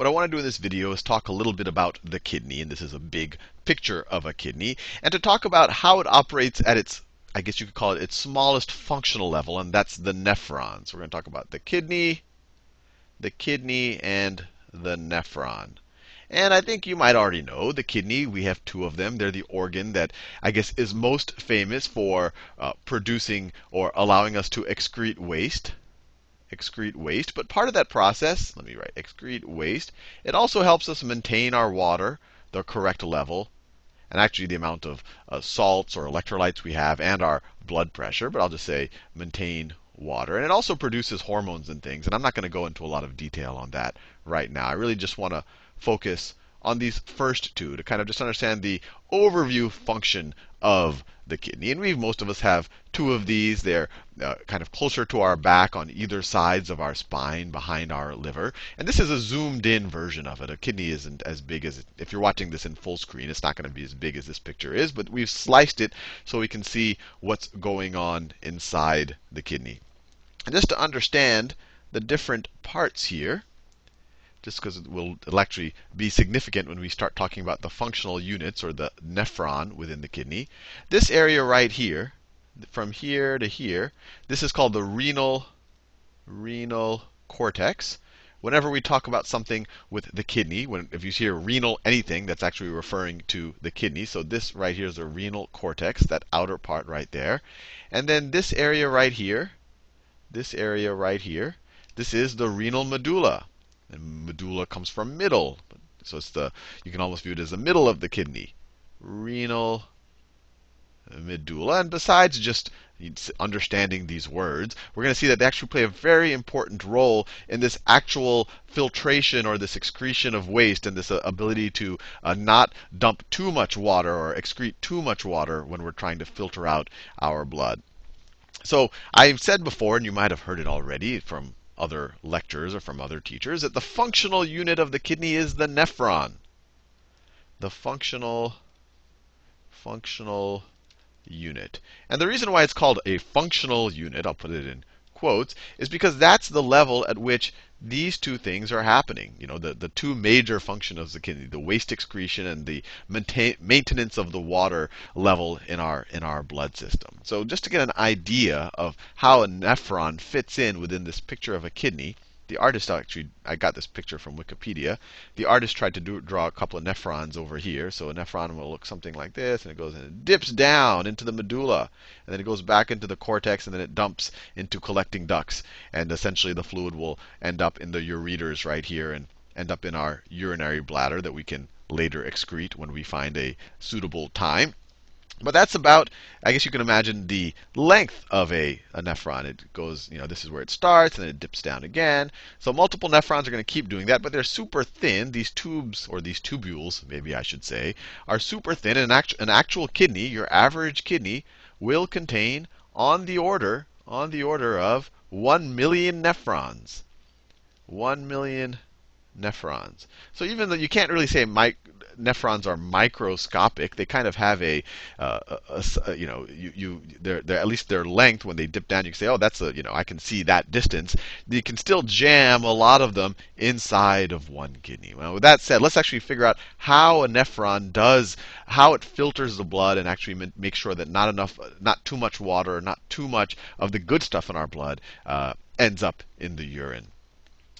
what I want to do in this video is talk a little bit about the kidney, and this is a big picture of a kidney, and to talk about how it operates at its, I guess you could call it its smallest functional level, and that's the nephron. So we're going to talk about the kidney, the kidney, and the nephron. And I think you might already know the kidney, we have two of them. They're the organ that I guess is most famous for uh, producing or allowing us to excrete waste. Excrete waste. But part of that process, let me write excrete waste, it also helps us maintain our water, the correct level, and actually the amount of uh, salts or electrolytes we have, and our blood pressure. But I'll just say maintain water. And it also produces hormones and things. And I'm not going to go into a lot of detail on that right now. I really just want to focus on these first two to kind of just understand the overview function of the kidney. And we, most of us, have two of these. They're uh, kind of closer to our back on either sides of our spine, behind our liver. And this is a zoomed in version of it. A kidney isn't as big as, it, if you're watching this in full screen, it's not going to be as big as this picture is. But we've sliced it so we can see what's going on inside the kidney. And just to understand the different parts here, just because it will it'll actually be significant when we start talking about the functional units or the nephron within the kidney. This area right here, from here to here, this is called the renal renal cortex. Whenever we talk about something with the kidney, when if you hear renal anything, that's actually referring to the kidney. So this right here is the renal cortex, that outer part right there. And then this area right here, this area right here, this is the renal medulla. And medulla comes from middle. So it's the you can almost view it as the middle of the kidney. Renal medulla. And besides just understanding these words, we're going to see that they actually play a very important role in this actual filtration or this excretion of waste and this uh, ability to uh, not dump too much water or excrete too much water when we're trying to filter out our blood. So I've said before, and you might have heard it already from other lectures or from other teachers that the functional unit of the kidney is the nephron. The functional functional unit. And the reason why it's called a functional unit, I'll put it in quotes, is because that's the level at which these two things are happening. You know, the, the two major functions of the kidney, the waste excretion and the maintain, maintenance of the water level in our in our blood system. So just to get an idea of how a nephron fits in within this picture of a kidney, the artist actually, I got this picture from Wikipedia. The artist tried to do, draw a couple of nephrons over here. So a nephron will look something like this, and it goes and it dips down into the medulla, and then it goes back into the cortex, and then it dumps into collecting ducts. And essentially, the fluid will end up in the ureters right here and end up in our urinary bladder that we can later excrete when we find a suitable time. But that's about, I guess you can imagine the length of a, a nephron. It goes, you know, this is where it starts, and then it dips down again. So multiple nephrons are going to keep doing that, but they're super thin. These tubes, or these tubules, maybe I should say, are super thin. And an, an actual kidney, your average kidney, will contain on the order, on the order of 1 million nephrons. 1 million nephrons. So even though you can't really say nephrons are microscopic, they kind of have a, uh, a, a, you know, you, you they're, they're, at least their length when they dip down, you can say, oh, that's a, you know, I can see that distance. You can still jam a lot of them inside of one kidney. Well, with that said, let's actually figure out how a nephron does, how it filters the blood and actually make sure that not enough, not too much water, not too much of the good stuff in our blood uh, ends up in the urine.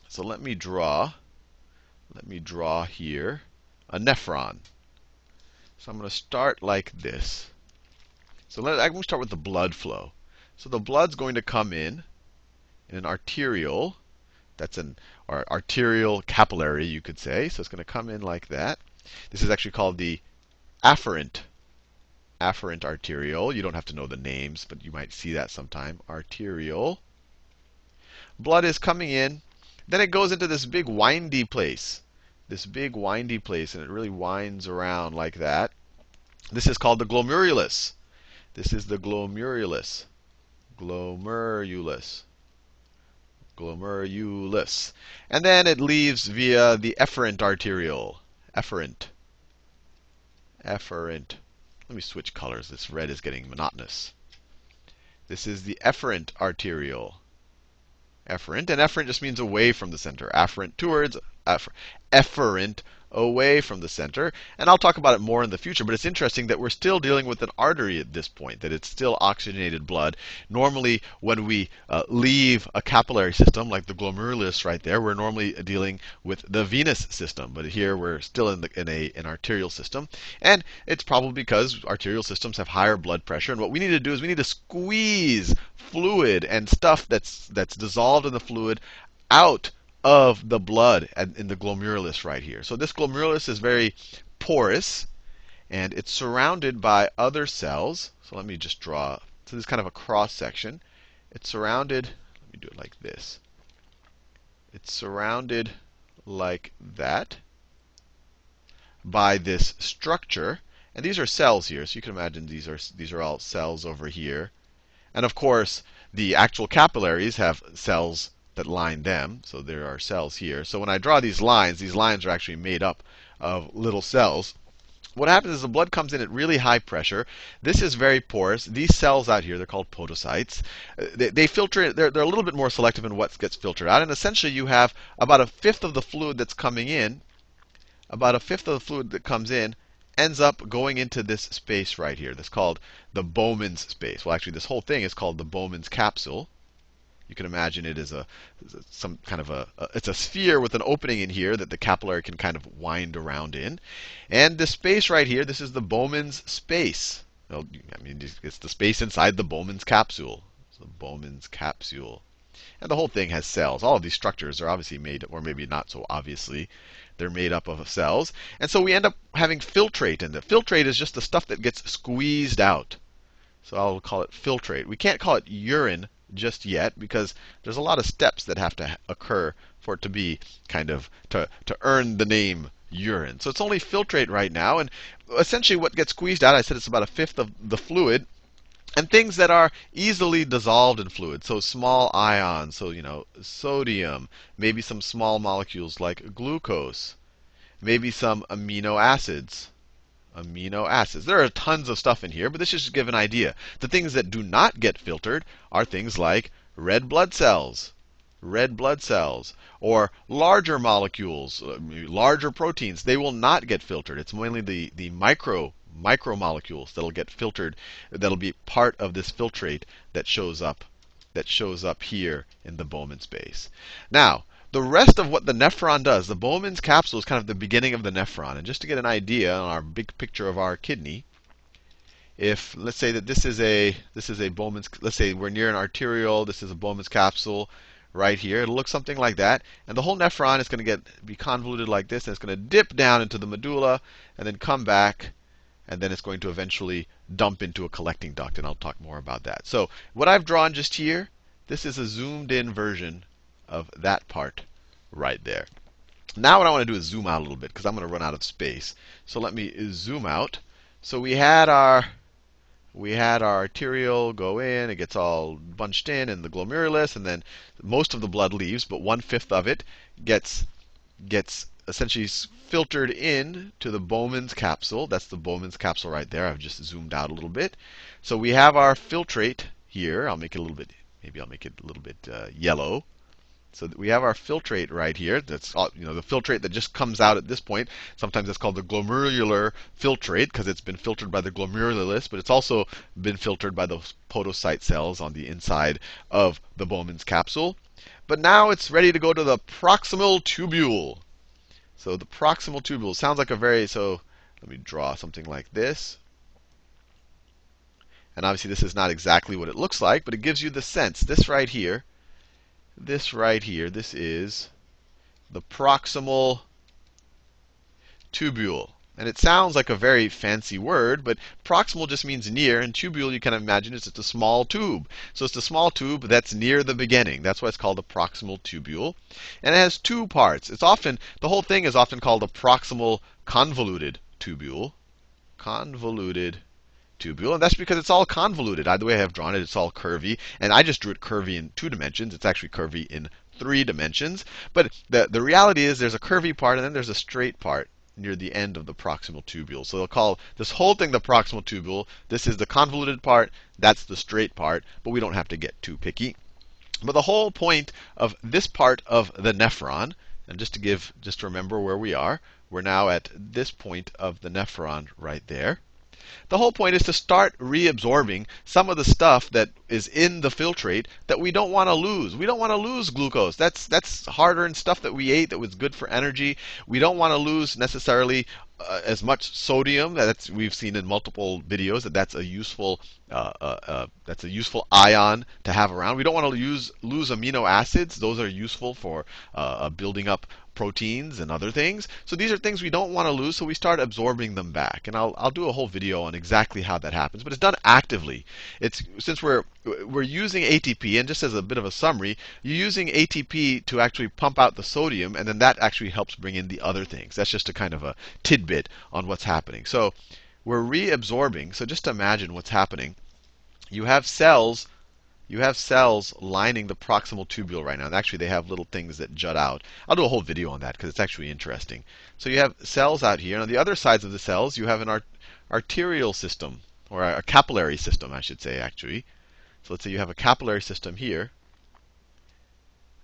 So let me draw. Let me draw here a nephron. So I'm going to start like this. So let, I'm going to start with the blood flow. So the blood's going to come in in an arterial, That's an arterial capillary, you could say. So it's going to come in like that. This is actually called the afferent afferent arteriole. You don't have to know the names, but you might see that sometime. Arterial. Blood is coming in. Then it goes into this big windy place this big windy place, and it really winds around like that. This is called the glomerulus. This is the glomerulus. Glomerulus. Glomerulus. And then it leaves via the efferent arteriole. Efferent. Efferent. Let me switch colors. This red is getting monotonous. This is the efferent arteriole. Efferent. And efferent just means away from the center. Afferent towards, efferent away from the center. And I'll talk about it more in the future, but it's interesting that we're still dealing with an artery at this point, that it's still oxygenated blood. Normally, when we uh, leave a capillary system, like the glomerulus right there, we're normally dealing with the venous system. But here we're still in, the, in a, an arterial system. And it's probably because arterial systems have higher blood pressure. And what we need to do is we need to squeeze fluid and stuff that's, that's dissolved in the fluid out of the blood in the glomerulus right here. So this glomerulus is very porous, and it's surrounded by other cells. So let me just draw. So this is kind of a cross section. It's surrounded. Let me do it like this. It's surrounded like that by this structure. And these are cells here. So you can imagine these are these are all cells over here. And of course, the actual capillaries have cells that line them. So there are cells here. So when I draw these lines, these lines are actually made up of little cells. What happens is the blood comes in at really high pressure. This is very porous. These cells out here, they're called podocytes. Uh, they, they filter, they're, they're a little bit more selective in what gets filtered out. And essentially, you have about a fifth of the fluid that's coming in, about a fifth of the fluid that comes in ends up going into this space right here. That's called the Bowman's space. Well, actually, this whole thing is called the Bowman's capsule. You can imagine it as a some kind of a, a, it's a sphere with an opening in here that the capillary can kind of wind around in. And this space right here, this is the Bowman's space. Well, I mean, it's the space inside the Bowman's capsule. The Bowman's capsule. And the whole thing has cells. All of these structures are obviously made, or maybe not so obviously, they're made up of cells. And so we end up having filtrate in there. Filtrate is just the stuff that gets squeezed out. So I'll call it filtrate. We can't call it urine just yet because there's a lot of steps that have to occur for it to be kind of to, to earn the name urine. So it's only filtrate right now. And essentially, what gets squeezed out, I said it's about a fifth of the fluid. And things that are easily dissolved in fluid, so small ions, so you know, sodium, maybe some small molecules like glucose, maybe some amino acids amino acids. There are tons of stuff in here, but this is just give an idea. The things that do not get filtered are things like red blood cells, red blood cells, or larger molecules, uh, larger proteins. They will not get filtered. It's mainly the, the micro micromolecules that'll get filtered, that'll be part of this filtrate that shows up that shows up here in the Bowman space. Now, the rest of what the nephron does, the Bowman's capsule is kind of the beginning of the nephron. And just to get an idea on our big picture of our kidney, if let's say that this is a this is a Bowman's let's say we're near an arteriole, this is a Bowman's capsule right here. It'll look something like that. And the whole nephron is going to get be convoluted like this, and it's going to dip down into the medulla and then come back and then it's going to eventually dump into a collecting duct, and I'll talk more about that. So what I've drawn just here, this is a zoomed in version of that part right there. Now what I want to do is zoom out a little bit because I'm going to run out of space. So let me zoom out. So we had our we had our arteriole go in, it gets all bunched in in the glomerulus, and then most of the blood leaves, but one fifth of it gets gets essentially filtered in to the Bowman's capsule. That's the Bowman's capsule right there. I've just zoomed out a little bit. So we have our filtrate here. I'll make it a little bit, maybe I'll make it a little bit uh, yellow. So we have our filtrate right here. That's you know the filtrate that just comes out at this point. Sometimes it's called the glomerular filtrate because it's been filtered by the glomerulus, but it's also been filtered by the podocyte cells on the inside of the Bowman's capsule. But now it's ready to go to the proximal tubule. So the proximal tubule sounds like a very so let me draw something like this. And obviously this is not exactly what it looks like, but it gives you the sense. This right here this right here, this is the proximal tubule. And it sounds like a very fancy word, but proximal just means near, and tubule you can imagine is just a small tube. So it's a small tube that's near the beginning. That's why it's called a proximal tubule. And it has two parts. It's often the whole thing is often called a proximal convoluted tubule. Convoluted tubule, and that's because it's all convoluted. Either way I have drawn it, it's all curvy, and I just drew it curvy in two dimensions. It's actually curvy in three dimensions. But the, the reality is there's a curvy part and then there's a straight part near the end of the proximal tubule. So they'll call this whole thing the proximal tubule. This is the convoluted part, that's the straight part, but we don't have to get too picky. But the whole point of this part of the nephron, And just to give, just to remember where we are, we're now at this point of the nephron right there. The whole point is to start reabsorbing some of the stuff that is in the filtrate that we don't want to lose. We don't want to lose glucose. That's that's harder and stuff that we ate that was good for energy. We don't want to lose necessarily uh, as much sodium. That's we've seen in multiple videos that that's a useful uh, uh, uh that's a useful ion to have around. We don't want to use lose amino acids. Those are useful for uh, uh, building up proteins and other things. So these are things we don't want to lose, so we start absorbing them back. And I'll, I'll do a whole video on exactly how that happens, but it's done actively. It's since we're we're using ATP, and just as a bit of a summary, you're using ATP to actually pump out the sodium, and then that actually helps bring in the other things. That's just a kind of a tidbit on what's happening. So we're reabsorbing. So just imagine what's happening. You have cells you have cells lining the proximal tubule right now. And actually, they have little things that jut out. I'll do a whole video on that because it's actually interesting. So you have cells out here. And on the other sides of the cells, you have an art arterial system, or a capillary system, I should say, actually. So let's say you have a capillary system here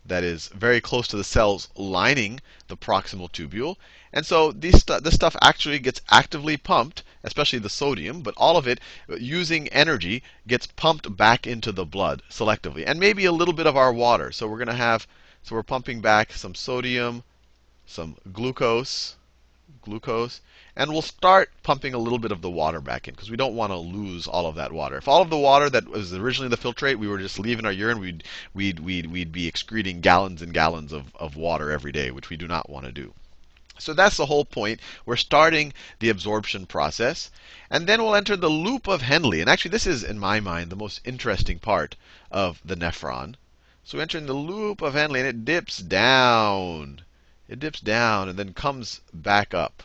that is very close to the cells lining the proximal tubule. And so these stu this stuff actually gets actively pumped, especially the sodium, but all of it using energy gets pumped back into the blood selectively. And maybe a little bit of our water. So we're going to have, so we're pumping back some sodium, some glucose, glucose, and we'll start pumping a little bit of the water back in because we don't want to lose all of that water. If all of the water that was originally the filtrate, we were just leaving our urine, we'd, we'd, we'd, we'd be excreting gallons and gallons of, of water every day, which we do not want to do. So that's the whole point. We're starting the absorption process. And then we'll enter the loop of Henle. And actually, this is, in my mind, the most interesting part of the nephron. So we enter in the loop of Henle, and it dips down. It dips down and then comes back up.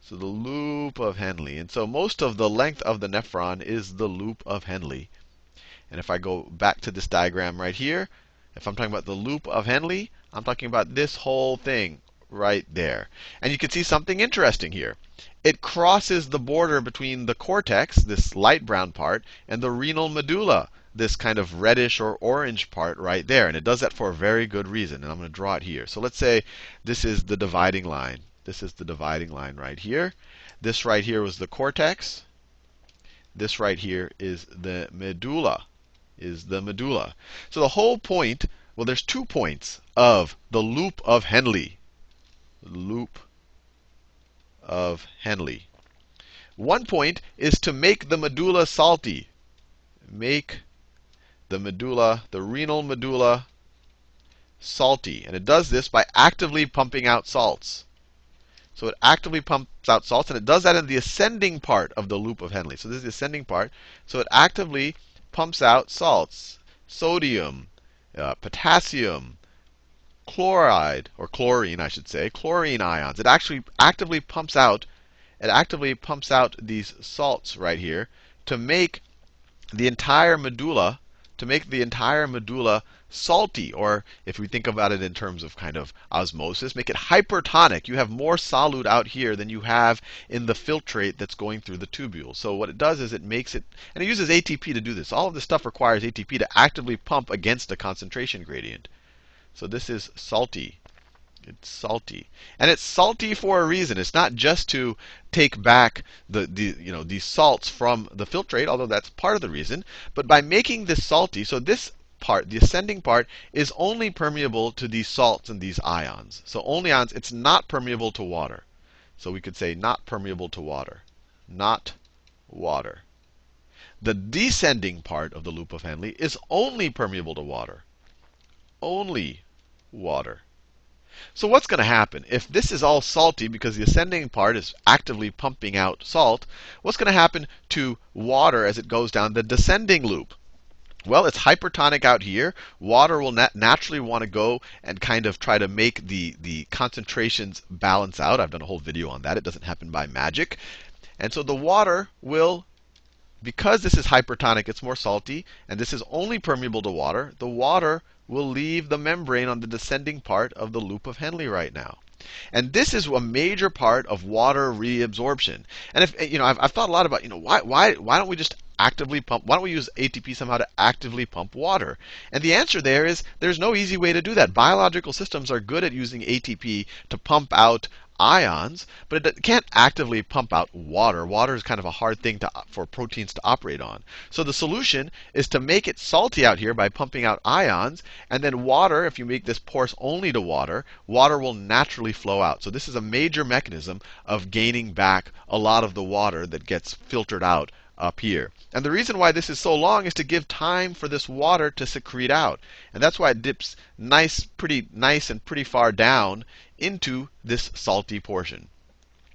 So the loop of Henle. And so most of the length of the nephron is the loop of Henle. And if I go back to this diagram right here, if I'm talking about the loop of Henle, I'm talking about this whole thing right there. And you can see something interesting here. It crosses the border between the cortex, this light brown part, and the renal medulla, this kind of reddish or orange part right there. And it does that for a very good reason. And I'm going to draw it here. So let's say this is the dividing line. This is the dividing line right here. This right here was the cortex. This right here is the medulla. Is the medulla. So the whole point, well, there's two points of the loop of Henle. Loop of Henle. One point is to make the medulla salty. Make the medulla, the renal medulla, salty. And it does this by actively pumping out salts. So it actively pumps out salts, and it does that in the ascending part of the loop of Henle. So this is the ascending part. So it actively pumps out salts, sodium, uh, potassium, chloride, or chlorine, I should say, chlorine ions. It actually actively pumps out, it actively pumps out these salts right here to make the entire medulla, to make the entire medulla salty, or if we think about it in terms of kind of osmosis, make it hypertonic. You have more solute out here than you have in the filtrate that's going through the tubule. So what it does is it makes it, and it uses ATP to do this. All of this stuff requires ATP to actively pump against a concentration gradient. So this is salty. It's salty. And it's salty for a reason. It's not just to take back the, the, you know, these salts from the filtrate, although that's part of the reason. But by making this salty, so this part, the ascending part, is only permeable to these salts and these ions. So only ions, it's not permeable to water. So we could say not permeable to water. Not water. The descending part of the loop of Henle is only permeable to water. Only water. So what's going to happen? If this is all salty because the ascending part is actively pumping out salt, what's going to happen to water as it goes down the descending loop? Well, it's hypertonic out here. Water will nat naturally want to go and kind of try to make the, the concentrations balance out. I've done a whole video on that. It doesn't happen by magic. And so the water will, because this is hypertonic, it's more salty, and this is only permeable to water, the water will leave the membrane on the descending part of the loop of Henle right now. And this is a major part of water reabsorption. And if you know, I've, I've thought a lot about, you know, why, why, why don't we just actively pump? Why don't we use ATP somehow to actively pump water? And the answer there is there's no easy way to do that. Biological systems are good at using ATP to pump out ions, but it can't actively pump out water. Water is kind of a hard thing to, for proteins to operate on. So the solution is to make it salty out here by pumping out ions, and then water, if you make this porous only to water, water will naturally flow out. So this is a major mechanism of gaining back a lot of the water that gets filtered out up here. And the reason why this is so long is to give time for this water to secrete out. And that's why it dips nice, pretty nice and pretty far down into this salty portion.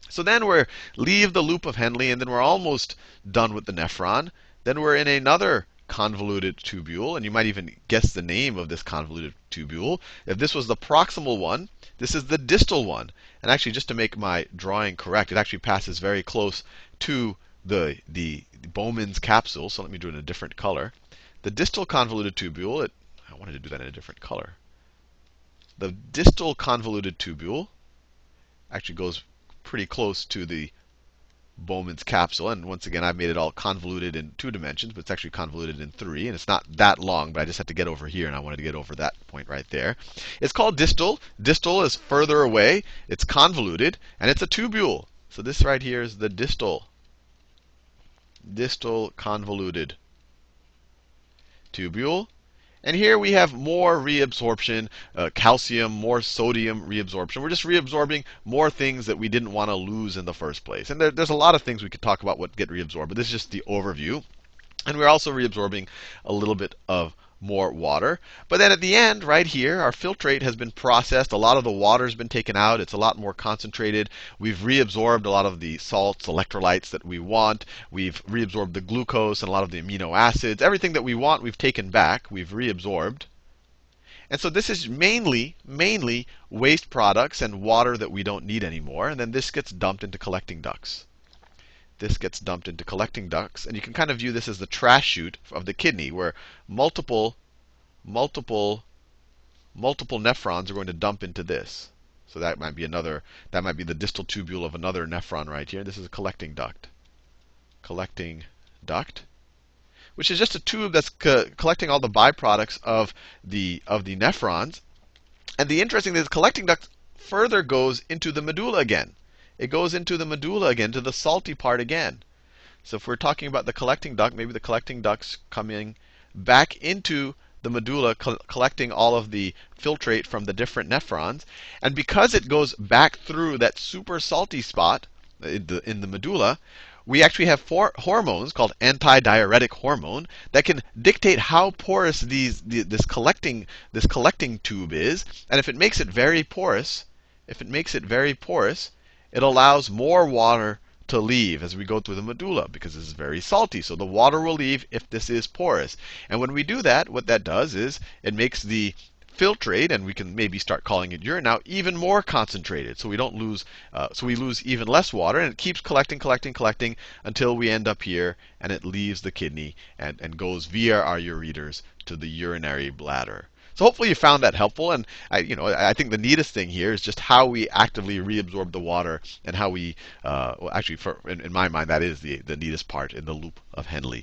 So then we leave the loop of Henle, and then we're almost done with the nephron. Then we're in another convoluted tubule, and you might even guess the name of this convoluted tubule. If this was the proximal one, this is the distal one. And actually, just to make my drawing correct, it actually passes very close to the, the, the Bowman's capsule. So let me do it in a different color. The distal convoluted tubule, it, I wanted to do that in a different color. The distal convoluted tubule actually goes pretty close to the Bowman's capsule. And once again, I've made it all convoluted in two dimensions, but it's actually convoluted in three. And it's not that long, but I just had to get over here, and I wanted to get over that point right there. It's called distal. Distal is further away. It's convoluted, and it's a tubule. So this right here is the distal. Distal convoluted tubule. And here we have more reabsorption, uh, calcium, more sodium reabsorption. We're just reabsorbing more things that we didn't want to lose in the first place. And there, there's a lot of things we could talk about what get reabsorbed, but this is just the overview. And we're also reabsorbing a little bit of more water. But then at the end, right here, our filtrate has been processed. A lot of the water has been taken out. It's a lot more concentrated. We've reabsorbed a lot of the salts, electrolytes that we want. We've reabsorbed the glucose and a lot of the amino acids. Everything that we want, we've taken back. We've reabsorbed. And so this is mainly, mainly waste products and water that we don't need anymore. And then this gets dumped into collecting ducts this gets dumped into collecting ducts. And you can kind of view this as the trash chute of the kidney, where multiple, multiple, multiple nephrons are going to dump into this. So that might be another, that might be the distal tubule of another nephron right here. This is a collecting duct. Collecting duct, which is just a tube that's co collecting all the byproducts of the of the nephrons. And the interesting thing is, collecting duct further goes into the medulla again it goes into the medulla again, to the salty part again. So if we're talking about the collecting duct, maybe the collecting duct's coming back into the medulla, co collecting all of the filtrate from the different nephrons. And because it goes back through that super salty spot in the, in the medulla, we actually have four hormones called antidiuretic hormone that can dictate how porous these this collecting this collecting tube is. And if it makes it very porous, if it makes it very porous, it allows more water to leave as we go through the medulla because this is very salty. So the water will leave if this is porous. And when we do that, what that does is it makes the filtrate, and we can maybe start calling it urine now, even more concentrated. So we don't lose, uh, so we lose even less water, and it keeps collecting, collecting, collecting until we end up here, and it leaves the kidney and, and goes via our ureters to the urinary bladder. So hopefully you found that helpful. And I, you know, I think the neatest thing here is just how we actively reabsorb the water and how we, uh, well, actually, for, in, in my mind, that is the, the neatest part in the loop of Henle.